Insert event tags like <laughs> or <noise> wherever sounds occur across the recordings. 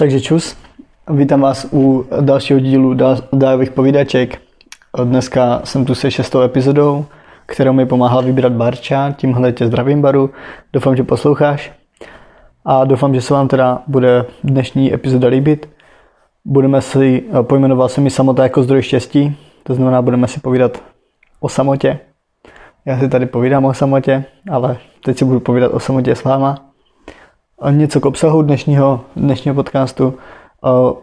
Takže čus, vítám vás u dalšího dílu Dávých povídaček. Dneska jsem tu se šestou epizodou, kterou mi pomáhal vybrat Barča, tímhle tě zdravím Baru, doufám, že posloucháš a doufám, že se vám teda bude dnešní epizoda líbit. Budeme si, pojmenoval se mi samota jako zdroj štěstí, to znamená, budeme si povídat o samotě. Já si tady povídám o samotě, ale teď si budu povídat o samotě s váma něco k obsahu dnešního, dnešního podcastu.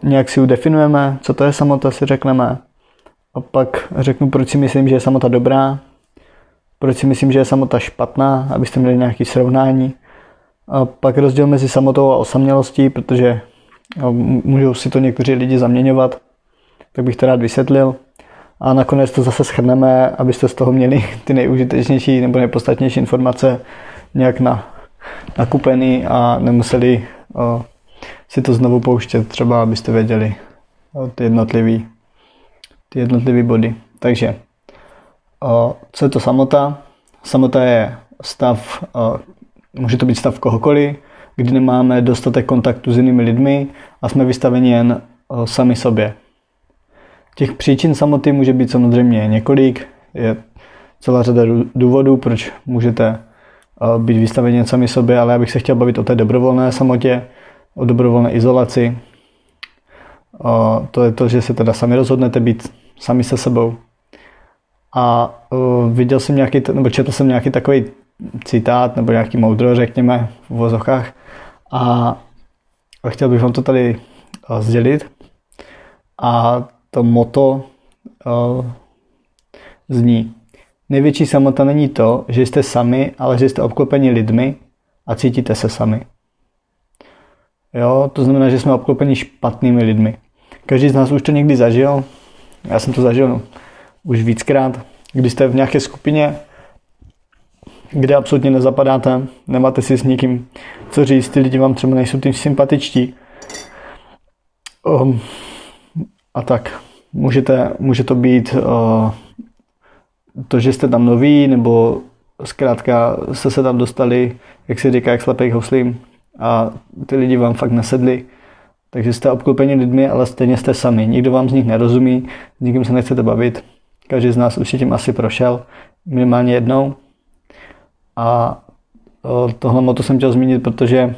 Nějak si ji definujeme, co to je samota, si řekneme. A pak řeknu, proč si myslím, že je samota dobrá, proč si myslím, že je samota špatná, abyste měli nějaké srovnání. A pak rozdíl mezi samotou a osamělostí, protože můžou si to někteří lidi zaměňovat, tak bych to rád vysvětlil. A nakonec to zase schrneme, abyste z toho měli <laughs> ty nejúžitečnější nebo nejpodstatnější informace nějak na nakupený a nemuseli si to znovu pouštět, třeba abyste věděli ty jednotlivý, ty jednotlivý body. Takže, co je to samota? Samota je stav, může to být stav kohokoliv, kdy nemáme dostatek kontaktu s jinými lidmi a jsme vystaveni jen sami sobě. Těch příčin samoty může být samozřejmě několik, je celá řada důvodů, proč můžete být vystaveni sami sobě, ale já bych se chtěl bavit o té dobrovolné samotě, o dobrovolné izolaci. O, to je to, že se teda sami rozhodnete být sami se sebou. A o, viděl jsem nějaký, nebo četl jsem nějaký takový citát, nebo nějaký moudro, řekněme, v vozochách. A, chtěl bych vám to tady sdělit. A to moto zní Největší samota není to, že jste sami, ale že jste obklopeni lidmi a cítíte se sami. Jo, to znamená, že jsme obklopeni špatnými lidmi. Každý z nás už to někdy zažil. Já jsem to zažil no, už víckrát. Když jste v nějaké skupině, kde absolutně nezapadáte, nemáte si s někým co říct, ty lidi vám třeba nejsou tím sympatičtí. Um, a tak. Můžete, může to být uh, to, že jste tam noví, nebo zkrátka jste se tam dostali, jak se říká, jak slepých hoslím a ty lidi vám fakt nesedli. Takže jste obklopeni lidmi, ale stejně jste sami. Nikdo vám z nich nerozumí, s nikým se nechcete bavit. Každý z nás už tím asi prošel minimálně jednou. A tohle moto jsem chtěl zmínit, protože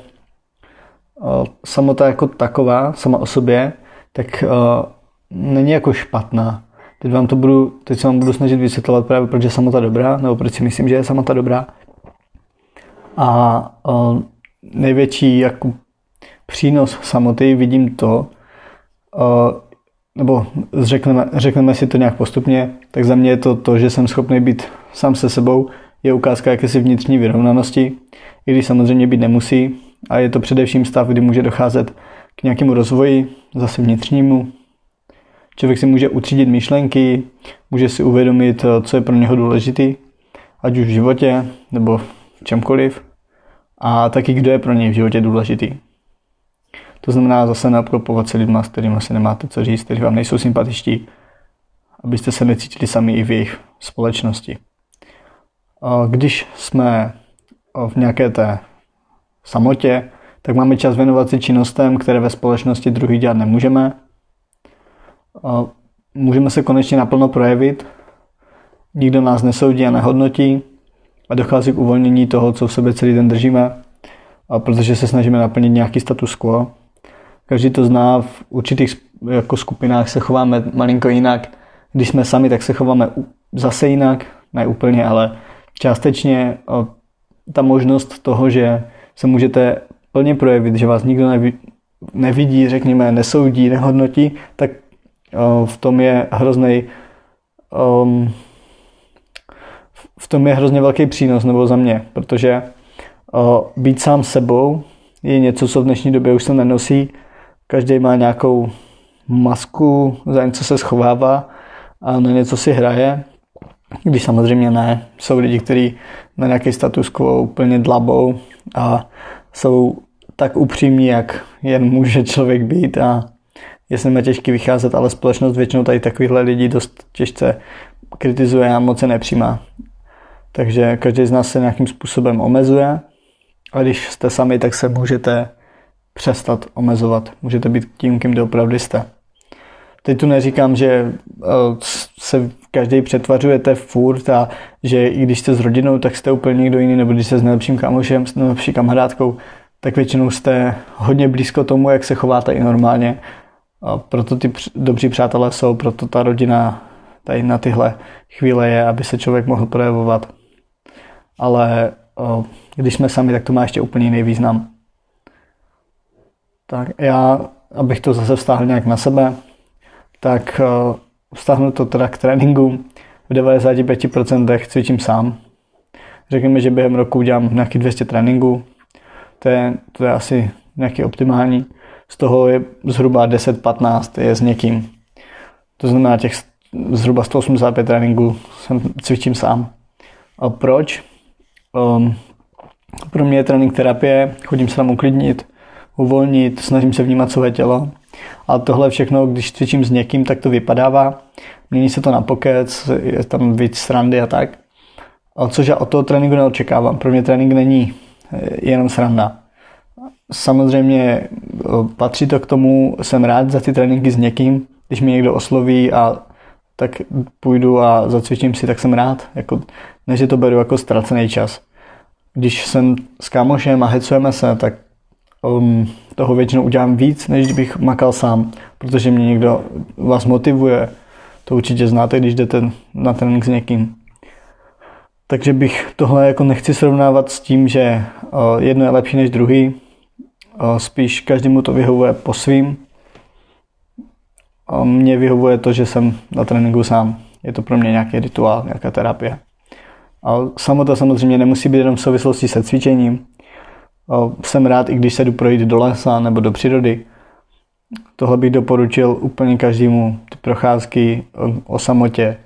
samota jako taková, sama o sobě, tak není jako špatná. Teď, vám to budu, teď se vám budu snažit vysvětlovat právě, proč je samota dobrá, nebo proč si myslím, že je samota dobrá. A o, největší jako přínos samoty vidím to, o, nebo řekneme, řekneme si to nějak postupně, tak za mě je to to, že jsem schopný být sám se sebou, je ukázka jakési vnitřní vyrovnanosti, i když samozřejmě být nemusí. A je to především stav, kdy může docházet k nějakému rozvoji, zase vnitřnímu, Člověk si může utřídit myšlenky, může si uvědomit, eh, co je pro něho důležitý, ať už v životě nebo v čemkoliv, a taky kdo je pro něj v životě důležitý. To znamená zase neobklopovat se lidma, s kterými si nemáte co říct, kteří vám nejsou sympatičtí, abyste se necítili sami i v jejich společnosti. Když jsme v nějaké té samotě, tak máme čas věnovat si činnostem, které ve společnosti druhý dělat nemůžeme, můžeme se konečně naplno projevit, nikdo nás nesoudí a nehodnotí a dochází k uvolnění toho, co v sobě celý den držíme, a protože se snažíme naplnit nějaký status quo. Každý to zná, v určitých jako skupinách se chováme malinko jinak. Když jsme sami, tak se chováme zase jinak, ne úplně, ale částečně ta možnost toho, že se můžete plně projevit, že vás nikdo nevidí, řekněme, nesoudí, nehodnotí, tak v tom je hrozný um, v tom je hrozně velký přínos, nebo za mě, protože uh, být sám sebou je něco, co v dnešní době už se nenosí. Každý má nějakou masku, za něco se schovává a na něco si hraje. Když samozřejmě ne, jsou lidi, kteří na nějaký status quo úplně dlabou a jsou tak upřímní, jak jen může člověk být a je s nimi těžký vycházet, ale společnost většinou tady takovýchhle lidí dost těžce kritizuje a moc se nepřijímá. Takže každý z nás se nějakým způsobem omezuje a když jste sami, tak se můžete přestat omezovat. Můžete být tím, kým opravdu jste. Teď tu neříkám, že eh, se každý přetvařujete furt a že i když jste s rodinou, tak jste úplně někdo jiný, nebo když jste s nejlepším kamošem, s nejlepší kamarádkou, tak většinou jste hodně blízko tomu, jak se chováte i normálně. A proto ty dobří přátelé jsou, proto ta rodina tady na tyhle chvíle je, aby se člověk mohl projevovat. Ale o, když jsme sami, tak to má ještě úplně jiný význam. Tak já, abych to zase vztáhl nějak na sebe, tak o, to teda k tréninku. V 95% cvičím sám. Řekněme, že během roku udělám nějaký 200 tréninků. To je, to je asi nějaký optimální. Z toho je zhruba 10-15 je s někým. To znamená, těch zhruba 185 tréninků jsem cvičím sám. A proč? Um, pro mě je trénink terapie, chodím se tam uklidnit, uvolnit, snažím se vnímat své tělo. A tohle všechno, když cvičím s někým, tak to vypadává. Mění se to na pokec, je tam víc srandy a tak. A což já od toho tréninku neočekávám. Pro mě trénink není jenom sranda. Samozřejmě patří to k tomu, jsem rád za ty tréninky s někým, když mi někdo osloví a tak půjdu a zacvičím si, tak jsem rád. Jako, než že to beru jako ztracený čas. Když jsem s kámošem a hecujeme se, tak um, toho většinou udělám víc, než kdybych makal sám, protože mě někdo vás motivuje. To určitě znáte, když jdete na trénink s někým. Takže bych tohle jako nechci srovnávat s tím, že uh, jedno je lepší než druhý. Spíš každému to vyhovuje po svým. Mně vyhovuje to, že jsem na tréninku sám. Je to pro mě nějaký rituál, nějaká terapie. A samota samozřejmě nemusí být jenom v souvislosti se cvičením. Jsem rád, i když se jdu projít do lesa nebo do přírody. Tohle bych doporučil úplně každému. Ty procházky o, o samotě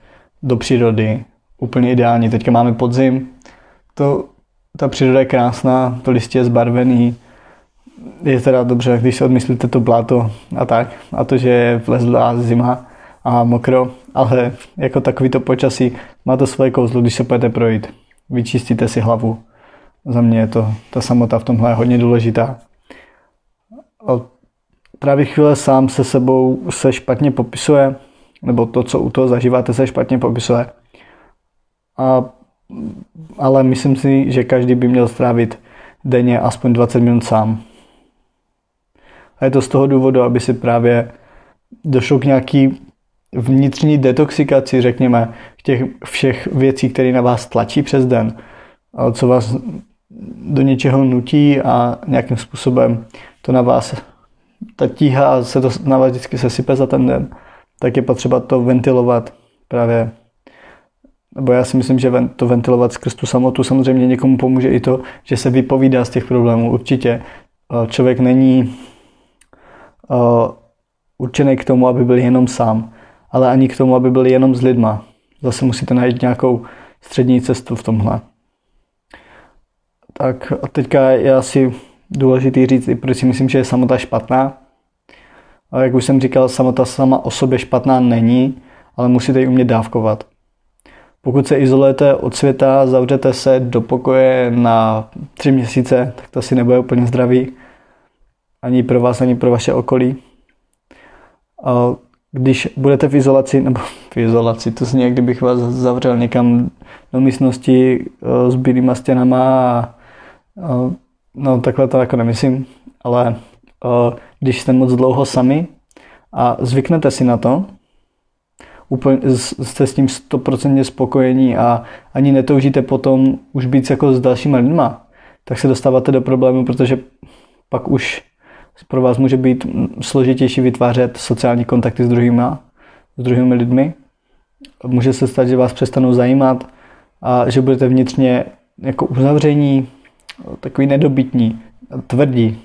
do přírody. Úplně ideální. Teďka máme podzim. To, ta příroda je krásná, to listě je zbarvený. Je teda dobře, když si odmyslíte to bláto a tak. A to, že je vlezlá zima a mokro. Ale jako takový to počasí má to svoje kouzlo, když se půjdete projít. Vyčistíte si hlavu za mě je to, ta samota v tomhle je hodně důležitá. Právě chvíle sám se sebou se špatně popisuje, nebo to, co u toho zažíváte, se špatně popisuje. A, ale myslím si, že každý by měl strávit denně aspoň 20 minut sám. A je to z toho důvodu, aby si právě došlo k nějaký vnitřní detoxikaci, řekněme, těch všech věcí, které na vás tlačí přes den, co vás do něčeho nutí a nějakým způsobem to na vás, ta tíha se to na vás vždycky sesype za ten den, tak je potřeba to ventilovat právě nebo já si myslím, že to ventilovat skrz tu samotu samozřejmě někomu pomůže i to, že se vypovídá z těch problémů. Určitě člověk není určený k tomu, aby byl jenom sám, ale ani k tomu, aby byl jenom s lidma. Zase musíte najít nějakou střední cestu v tomhle. Tak a teďka je asi důležitý říct, proč si myslím, že je samota špatná. A jak už jsem říkal, samota sama o sobě špatná není, ale musíte ji umět dávkovat. Pokud se izolujete od světa, zavřete se do pokoje na tři měsíce, tak to asi nebude úplně zdravý. Ani pro vás, ani pro vaše okolí. Když budete v izolaci, nebo <laughs> v izolaci, to zní, jak kdybych vás zavřel někam do místnosti eh, s bílýma stěnama a No takhle to jako nemyslím, ale když jste moc dlouho sami a zvyknete si na to, úplně, jste s tím stoprocentně spokojení a ani netoužíte potom už být jako s dalšíma lidma, tak se dostáváte do problému, protože pak už pro vás může být složitější vytvářet sociální kontakty s druhými, s druhými lidmi. Může se stát, že vás přestanou zajímat a že budete vnitřně jako uzavření, takový nedobytní, tvrdí.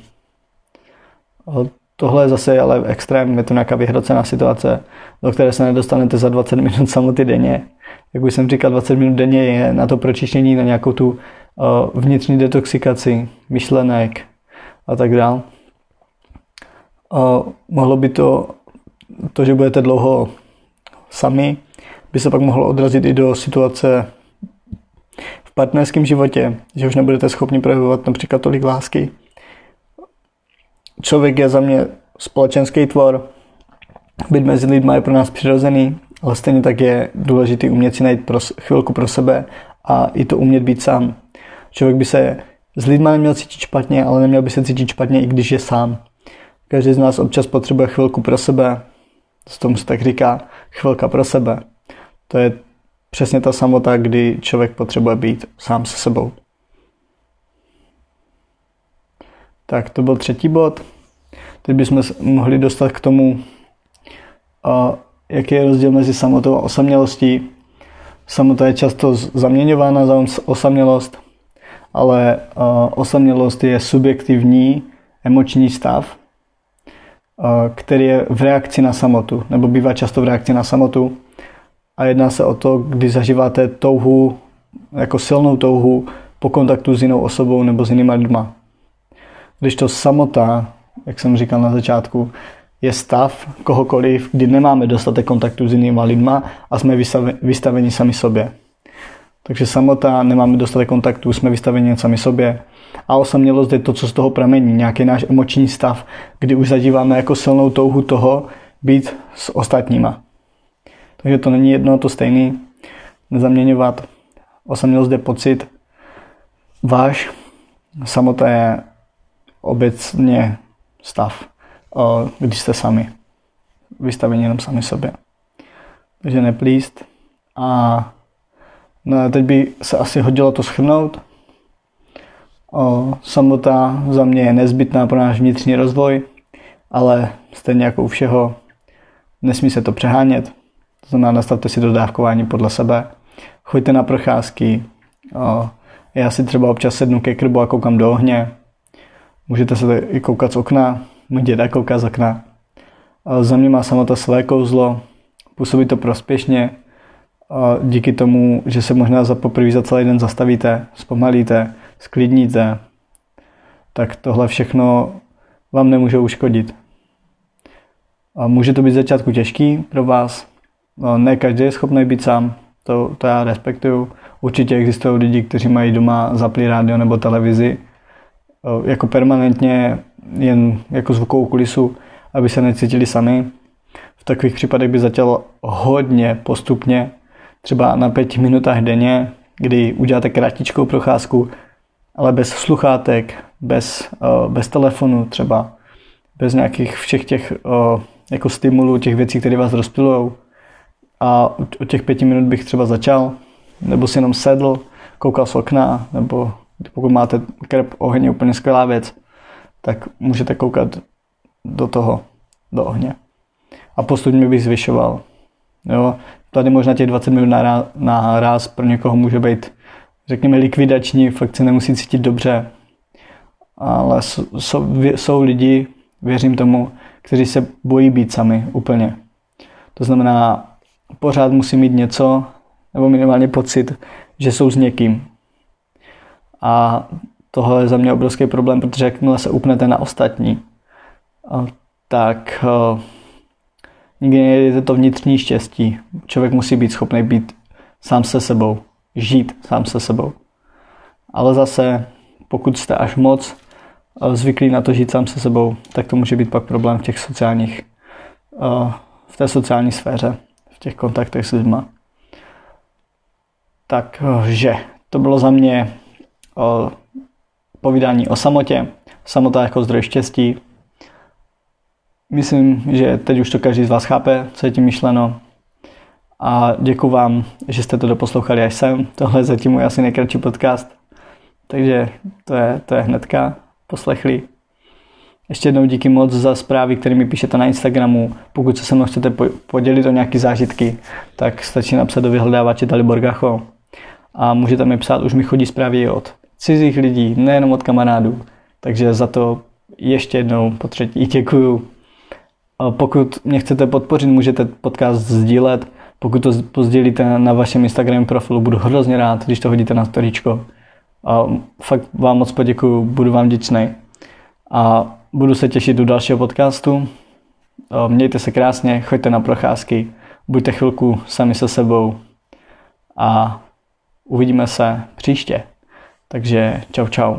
Tohle je zase ale extrém, je to nějaká vyhrocená situace, do které se nedostanete za 20 minut <laughs> samoty denně. Jak už jsem říkal, 20 minut denně je na to pročištění, na nějakou tu vnitřní detoxikaci myšlenek a tak dál. Mohlo by to, to, že budete dlouho sami, by se pak mohlo odrazit i do situace partnerském životě, že už nebudete schopni projevovat například tolik lásky. člověk je za mě společenský tvor, být mezi lidmi je pro nás přirozený, ale stejně tak je důležité umět si najít pro, chvilku pro sebe a i to umět být sám. Člověk by se s lidmi neměl cítit špatně, ale neměl by se cítit špatně, i když je sám. Každý z nás občas potřebuje chvilku pro sebe, z tomu se tak říká, chvilka pro sebe. To je přesně ta samota, kdy člověk potřebuje být sám se sebou. Tak to byl třetí bod. Teď bychom mohli dostat k tomu, jaký je rozdíl mezi samotou a osamělostí. Samota je často zaměňována za osamělost, ale osamělost je subjektivní emoční stav, který je v reakci na samotu, nebo bývá často v reakci na samotu. A jedná se o to, kdy zažíváte touhu, jako silnou touhu po kontaktu s jinou osobou nebo s jinými lidma. Když to samota, jak jsem říkal na začátku, je stav kohokoliv, kdy nemáme dostatek kontaktu s jinými lidma a jsme vystaveni sami sobě. Takže samota, nemáme dostatek kontaktu, jsme vystaveni sami sobě. A osamělost je to, co z toho pramení, nějaký náš emoční stav, kdy už zadíváme jako silnou touhu toho být s ostatníma. Takže to není jedno to stejný, nezaměňovat. Osamělost je pocit váš, samota je obecně stav, když jste sami, vystavení jenom sami sobě. Takže neplíst. A no teď by se asi hodilo to schrnout. O, samota za mě je nezbytná pro náš vnitřní rozvoj, ale stejně jako u všeho nesmí se to přehánět. To znamená, nastavte si dodávkování podle sebe. Choďte na procházky. O, já si třeba občas sednu ke krbu a koukám do ohně. Můžete se i koukat z okna. Můj děda kouká z okna. O, za mě má samota své kouzlo. Působí to prospěšně. Díky tomu, že se možná za poprvé za celý den zastavíte, zpomalíte, sklidníte, tak tohle všechno vám nemůže uškodit. A může to být začátku těžký pro vás. Ne každý je schopný být sám, to, to já respektuju. Určitě existují lidi, kteří mají doma zaplý rádio nebo televizi jako permanentně jen jako zvukovou kulisu, aby se necítili sami. V takových případech by začal hodně postupně, třeba na pěti minutách denně, kdy uděláte kratičkou procházku, ale bez sluchátek, bez, uh, bez telefonu třeba, bez nějakých všech těch uh, jako stimulů, těch věcí, které vás rozptilujou. A od těch pěti minut bych třeba začal, nebo si jenom sedl, koukal z okna, nebo pokud máte krep je úplně skvělá věc, tak můžete koukat do toho, do ohně. A postupně bych zvyšoval. Jo? Tady možná těch 20 minut na ráz pro někoho může být řekněme, likvidační, fakt se nemusí cítit dobře. Ale jsou, jsou lidi, věřím tomu, kteří se bojí být sami úplně. To znamená, pořád musí mít něco, nebo minimálně pocit, že jsou s někým. A tohle je za mě obrovský problém, protože jakmile se upnete na ostatní, tak nikdy nejdete to vnitřní štěstí. Člověk musí být schopný být sám se sebou žít sám se sebou. Ale zase, pokud jste až moc eh, zvyklí na to žít sám se sebou, tak to může být pak problém v těch sociálních, eh, v té sociální sféře, v těch kontaktech s lidma. Takže to bylo za mě eh, povídání o samotě, samota jako zdroj štěstí. Myslím, že teď už to každý z vás chápe, co je tím myšleno. A děkuji vám, že jste to doposlouchali až sem. Tohle je zatím můj asi nejkratší podcast. Takže to je, to je hnedka poslechli. Ještě jednou díky moc za zprávy, které mi píšete na Instagramu. Pokud se se mnou chcete podělit o nějaké zážitky, tak stačí napsat do vyhledávače Dalibor Gacho. A můžete mi psát, už mi chodí zprávy od cizích lidí, nejenom od kamarádů. Takže za to ještě jednou po třetí děkuju. Pokud mě chcete podpořit, můžete podcast sdílet pokud to pozdělíte na vašem Instagram profilu, budu hrozně rád, když to hodíte na storíčko. A fakt vám moc poděkuju, budu vám vděčný. A budu se těšit do dalšího podcastu. Mějte se krásně, choďte na procházky, buďte chvilku sami se sebou a uvidíme se příště. Takže čau čau.